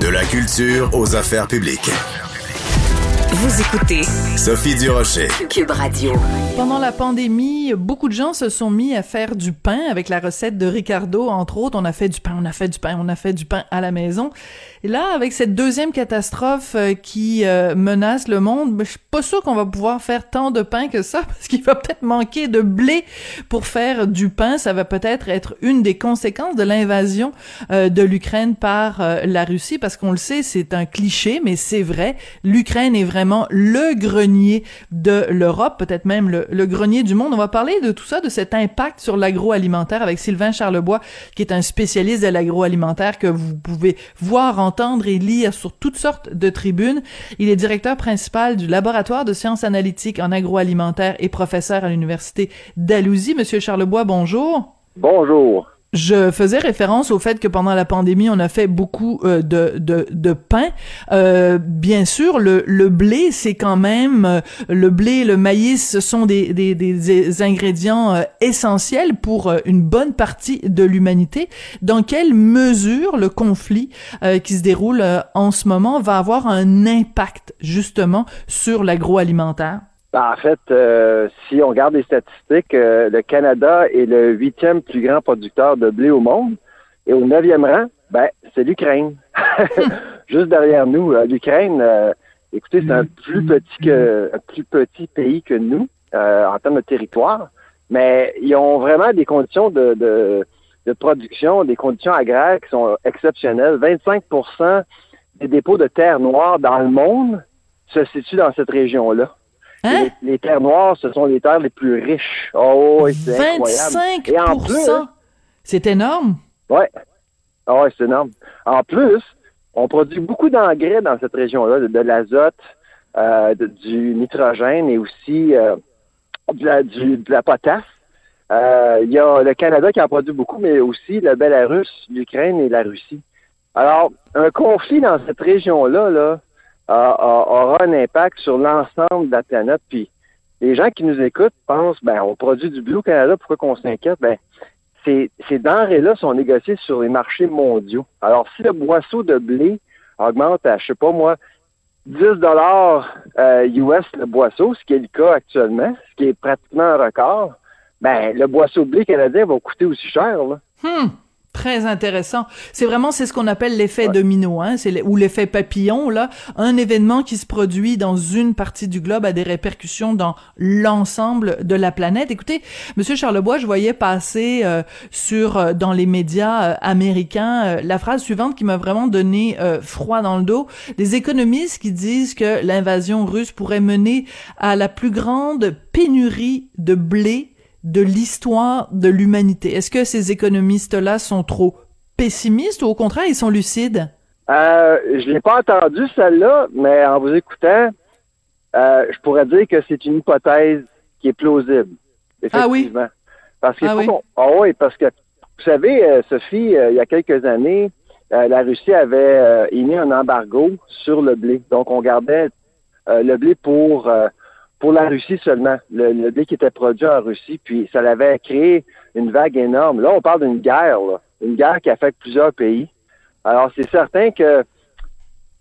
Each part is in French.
De la culture aux affaires publiques. Vous écoutez Sophie Durocher. Cube Radio. Pendant la pandémie, beaucoup de gens se sont mis à faire du pain avec la recette de Ricardo, entre autres. On a fait du pain, on a fait du pain, on a fait du pain à la maison. Et là, avec cette deuxième catastrophe euh, qui euh, menace le monde, ben, je suis pas sûr qu'on va pouvoir faire tant de pain que ça, parce qu'il va peut-être manquer de blé pour faire du pain. Ça va peut-être être une des conséquences de l'invasion euh, de l'Ukraine par la Russie, parce qu'on le sait, c'est un cliché, mais c'est vrai. L'Ukraine est vraiment le grenier de l'Europe, peut-être même le, le, grenier du monde. On va parler de tout ça, de cet impact sur l'agroalimentaire avec Sylvain Charlebois, qui est un spécialiste de l'agroalimentaire que vous pouvez voir, entendre et lire sur toutes sortes de tribunes. Il est directeur principal du laboratoire de sciences analytiques en agroalimentaire et professeur à l'université d'Alousie. Monsieur Charlebois, bonjour. Bonjour. Je faisais référence au fait que pendant la pandémie, on a fait beaucoup euh, de, de, pain. Euh, bien sûr, le, le blé, c'est quand même euh, le blé, le maïs, ce sont des, des, des ingrédients essentiels pour une bonne partie de l'humanité. Dans quelle mesure le conflit qui se déroule en ce moment va avoir un impact justement sur l'agroalimentaire? Ben, en fait, euh, si on regarde les statistiques, euh, le Canada est le huitième plus grand producteur de blé au monde. Et au neuvième rang, ben, c'est l'Ukraine. Juste derrière nous, euh, l'Ukraine, écoutez, c'est un plus petit que un plus petit pays que nous en termes de territoire, mais ils ont vraiment des conditions de, de, de production, des conditions agraires qui sont exceptionnelles. 25% des dépôts de terre noire dans le monde se situent dans cette région-là. Hein? Les, terres noires, ce sont les terres les plus riches. Oh, c'est 25 Et en plus, c'est énorme. Ouais. Ah ouais, c'est énorme. En plus, on produit beaucoup d'engrais dans cette région-là, de, l'azote, euh, du nitrogène et aussi euh, de, la, de la potasse. Euh, il y a le Canada qui en produit beaucoup, mais aussi le Belarus, l'Ukraine et la Russie. Alors, un conflit dans cette région-là, là, aura un impact sur l'ensemble de la planète. Puis les gens qui nous écoutent pensent, ben, on produit du blé au Canada, pourquoi qu'on s'inquiète? Ben, ces, denrées-là sont négociées sur les marchés mondiaux. Alors, si le boisseau de blé augmente à, je sais pas moi, 10 dollars euh, US le boisseau, ce qui est le cas actuellement, ce qui est pratiquement un record, ben, le boisseau de blé canadien va coûter aussi cher, là. Hmm. Très intéressant. C'est vraiment c'est ce qu'on appelle l'effet domino, hein, c'est ou l'effet papillon là. Un événement qui se produit dans une partie du globe a des répercussions dans l'ensemble de la planète. Écoutez, Monsieur Charlebois, je voyais passer euh, sur euh, dans les médias euh, américains la phrase suivante qui m'a vraiment donné froid dans le dos. Des économistes qui disent que l'invasion russe pourrait mener à la plus grande pénurie de blé de l'histoire de l'humanité. Est-ce que ces économistes-là sont trop pessimistes ou au contraire, ils sont lucides? Euh, je l'ai pas entendu celle-là, mais en vous écoutant, euh, je pourrais dire que c'est une hypothèse qui est plausible. Effectivement. Ah oui? Parce que ah oui? Ah oui, parce que vous savez, euh, Sophie, euh, il y a quelques années, la Russie avait émis un embargo sur le blé. Donc, on gardait le blé pour pour la Russie seulement, le, blé qui était produit en Russie, puis ça avait créé une vague énorme. Là, on parle d'une guerre, une guerre qui affecte plusieurs pays. Alors, c'est certain que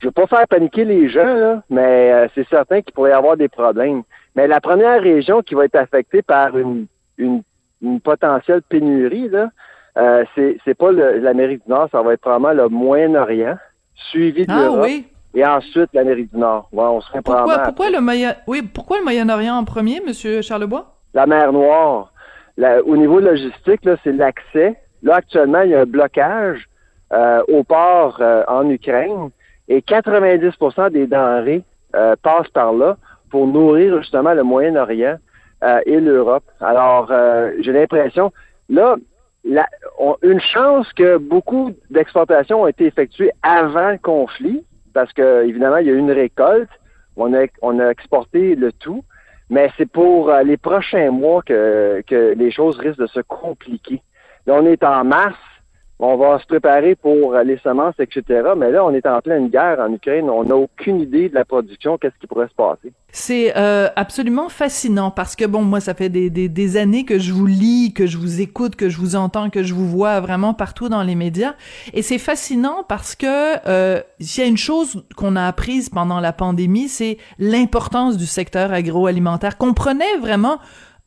je ne veux pas faire paniquer les gens, mais euh, c'est certain qu'il pourrait y avoir des problèmes. Mais la première région qui va être affectée par une, une, potentielle pénurie, là, euh, c'est, pas l'Amérique du Nord, ça va être probablement le Moyen-Orient, suivi de ah, Oui et ensuite l'Amérique du Nord. on serait pourquoi, pourquoi le Moyen, oui, pourquoi le Moyen-Orient en premier, Monsieur Charlebois? La mer Noire. au niveau logistique, là, c'est l'accès. Là, actuellement, il y a un blocage euh, au port euh, en Ukraine et 90% des denrées euh, passent par là pour nourrir justement le Moyen-Orient et l'Europe. Alors, j'ai l'impression, là, la, une chance que beaucoup d'exportations ont été effectuées avant le conflit, parce que évidemment, il y a eu une récolte. On a, on a exporté le tout. Mais c'est pour euh, les prochains mois que, que les choses risquent de se compliquer. Là, on est en mars. On va se préparer pour les semences, etc. Mais là, on est en pleine guerre en Ukraine. On n'a aucune idée de la production, qu'est-ce qui pourrait se passer. C'est euh, absolument fascinant parce que, bon, moi, ça fait des, des, des, années que je vous lis, que je vous écoute, que je vous entends, que je vous vois vraiment partout dans les médias. Et c'est fascinant parce que euh, s'il y a une chose qu'on a apprise pendant la pandémie, c'est l'importance du secteur agroalimentaire, prenait vraiment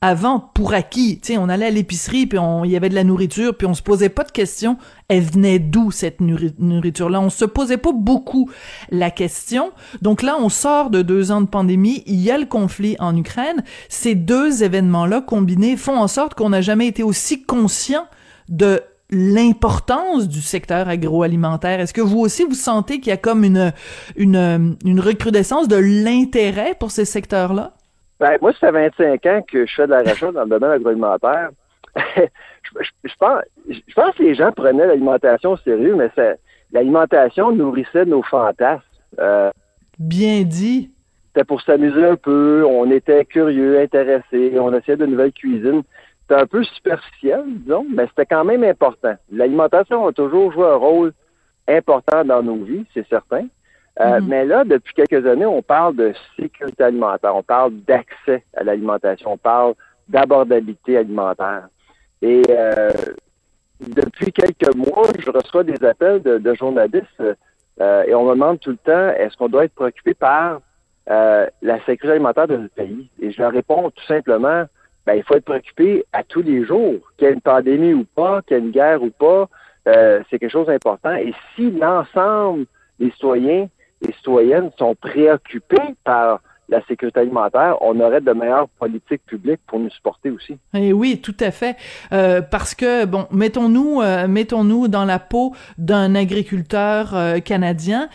avant pour acquis. Tu sais, on allait à l'épicerie, puis il y avait de la nourriture, puis on se posait pas de questions. Elle venait d'où cette nourriture-là? On se posait pas beaucoup la question. Donc là, on sort de deux ans de pandémie. Il y a le conflit en Ukraine. Ces deux événements-là combinés font en sorte qu'on n'a jamais été aussi conscient de l'importance du secteur agroalimentaire. Est-ce que vous aussi vous sentez qu'il y a comme une une, une recrudescence de l'intérêt pour ces secteurs-là? Ben, moi, ça fait 25 ans que je fais de la recherche dans le domaine agroalimentaire. je, pense, je pense que les gens prenaient l'alimentation au sérieux, mais l'alimentation nourrissait nos fantasmes. Euh, Bien dit. C'était pour s'amuser un peu, on était curieux, intéressés, on essayait de nouvelles cuisines. C'était un peu superficiel, disons, mais c'était quand même important. L'alimentation a toujours joué un rôle important dans nos vies, c'est certain. Euh, mhm. Mais là, depuis quelques années, on parle de sécurité alimentaire, on parle d'accès à l'alimentation, on parle d'abordabilité alimentaire. Et euh, depuis quelques mois, je reçois des appels de, journalistes euh, et on me demande tout le temps, est-ce qu'on doit être préoccupé par la sécurité alimentaire de notre pays? Et je leur réponds tout simplement, ben, il faut être préoccupé à tous les jours, qu'il y ait une pandémie ou pas, qu'il y ait une guerre ou pas, c'est quelque chose d'important. Et si l'ensemble des citoyens les citoyennes sont préoccupées par la sécurité alimentaire, on aurait de meilleures politiques publiques pour nous supporter aussi. Et eh oui, tout à fait. Euh, parce que bon, mettons-nous, euh, mettons-nous dans la peau d'un agriculteur euh, canadien.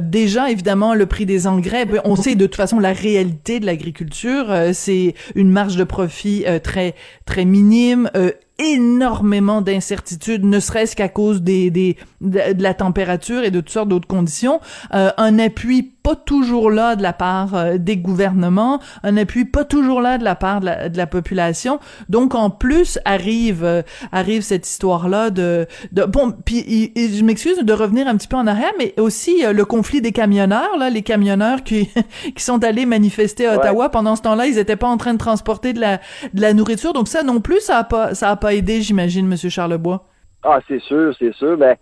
Déjà, évidemment, le prix des engrais. Ben, on sait de toute façon la réalité de l'agriculture. c'est une marge de profit très très minime énormément d'incertitudes, ne serait-ce qu'à cause des, des de, la température et de toutes sortes d'autres conditions. Euh, un appui pas toujours là de la part euh, des gouvernements, un appui pas toujours là de la part de la, de la population. Donc en plus arrive euh, arrive cette histoire là de, de bon puis je m'excuse de revenir un petit peu en arrière, mais aussi le conflit des camionneurs là, les camionneurs qui qui sont allés manifester à Ottawa pendant ce temps-là, ils étaient pas en train de transporter de la de la nourriture, donc ça non plus ça a pas ça a pas aidé, j'imagine, Monsieur Charlebois? Ah, c'est sûr, c'est sûr. Ben,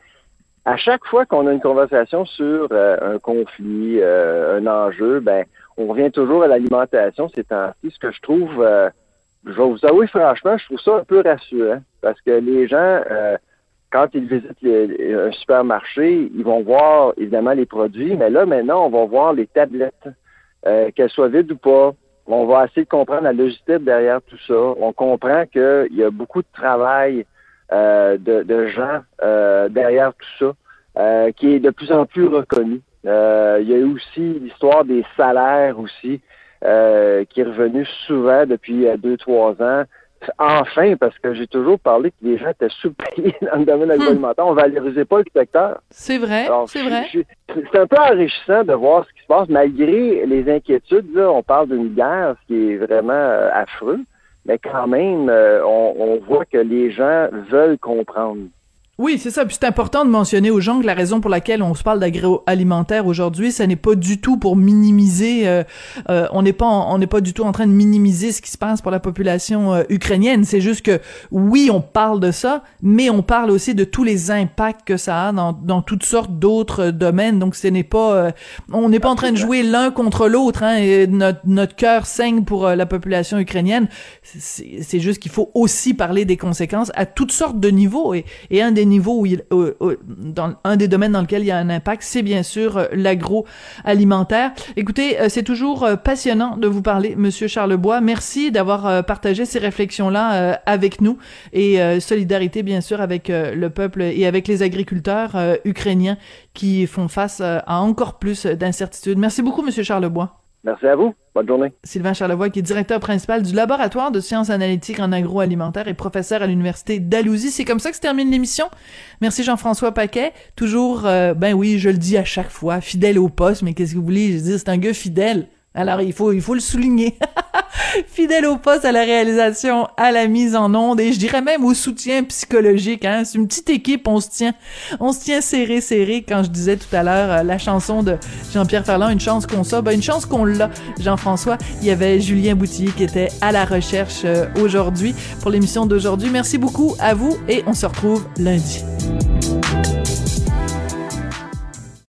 à chaque fois qu'on a une conversation sur euh, un conflit, euh, un enjeu, ben, on revient toujours à l'alimentation C'est temps-ci. Ce que je trouve, euh, je vais vous avouer franchement, je trouve ça un peu rassurant parce que les gens, quand ils visitent un supermarché, ils vont voir évidemment les produits, mais là maintenant, on va voir les tablettes, qu'elles soient vides ou pas, on va essayer de comprendre la logistique derrière tout ça. On comprend qu'il y a beaucoup de travail euh, de, gens euh, derrière tout ça, euh, qui est de plus en plus reconnu. il y a aussi l'histoire des salaires aussi, qui est revenu souvent depuis deux, trois ans. Enfin, parce que j'ai toujours parlé que les gens étaient sous-payés dans le domaine hmm. agroalimentaire. On valorisait pas le secteur. C'est vrai, c'est vrai. C'est un peu enrichissant de voir ce qui se passe, malgré les inquiétudes. Là, on parle d'une guerre, ce qui est vraiment euh, affreux, mais quand même, euh, on voit que les gens veulent comprendre. Oui, c'est ça. Puis c'est important de mentionner aux gens que la raison pour laquelle on se parle d'agroalimentaire aujourd'hui, ça n'est pas du tout pour minimiser. Euh, euh, on n'est pas, on n'est pas du tout en train de minimiser ce qui se passe pour la population euh, ukrainienne. C'est juste que oui, on parle de ça, mais on parle aussi de tous les impacts que ça a dans, dans toutes sortes d'autres domaines. Donc ce n'est pas, on n'est pas en train de jouer l'un contre l'autre. Hein, et notre notre cœur saigne pour la population ukrainienne. C'est juste qu'il faut aussi parler des conséquences à toutes sortes de niveaux. Et, et un des niveau où il, dans un des domaines dans lequel il y a un impact, c'est bien sûr euh, l'agroalimentaire. Écoutez, euh, c'est toujours euh, passionnant de vous parler, Monsieur Charlebois. Merci d'avoir partagé ces réflexions-là avec nous et solidarité bien sûr avec le peuple et avec les agriculteurs ukrainiens qui font face à encore plus d'incertitudes. Merci beaucoup, Monsieur Charlebois. Merci à vous. Bonne journée. Sylvain Charlevoix, qui est directeur principal du laboratoire de sciences analytiques en agroalimentaire et professeur à l'université d'Alousie. C'est comme ça que se termine l'émission. Merci Jean-François Paquet. Toujours, euh, ben oui, je le dis à chaque fois, fidèle au poste, mais qu'est-ce que vous voulez? Je dis, c'est un gars fidèle. Alors, il faut, il faut le souligner. Fidèle au poste, à la réalisation, à la mise en onde et je dirais même au soutien psychologique. Hein. C'est une petite équipe, on se tient, on se tient serré, serré. Quand je disais tout à l'heure euh, la chanson de Jean-Pierre Ferland, une chance qu'on ça, ben une chance qu'on l'a. Jean-François, il y avait Julien Boutillier qui était à la recherche euh, aujourd'hui pour l'émission d'aujourd'hui. Merci beaucoup à vous et on se retrouve lundi.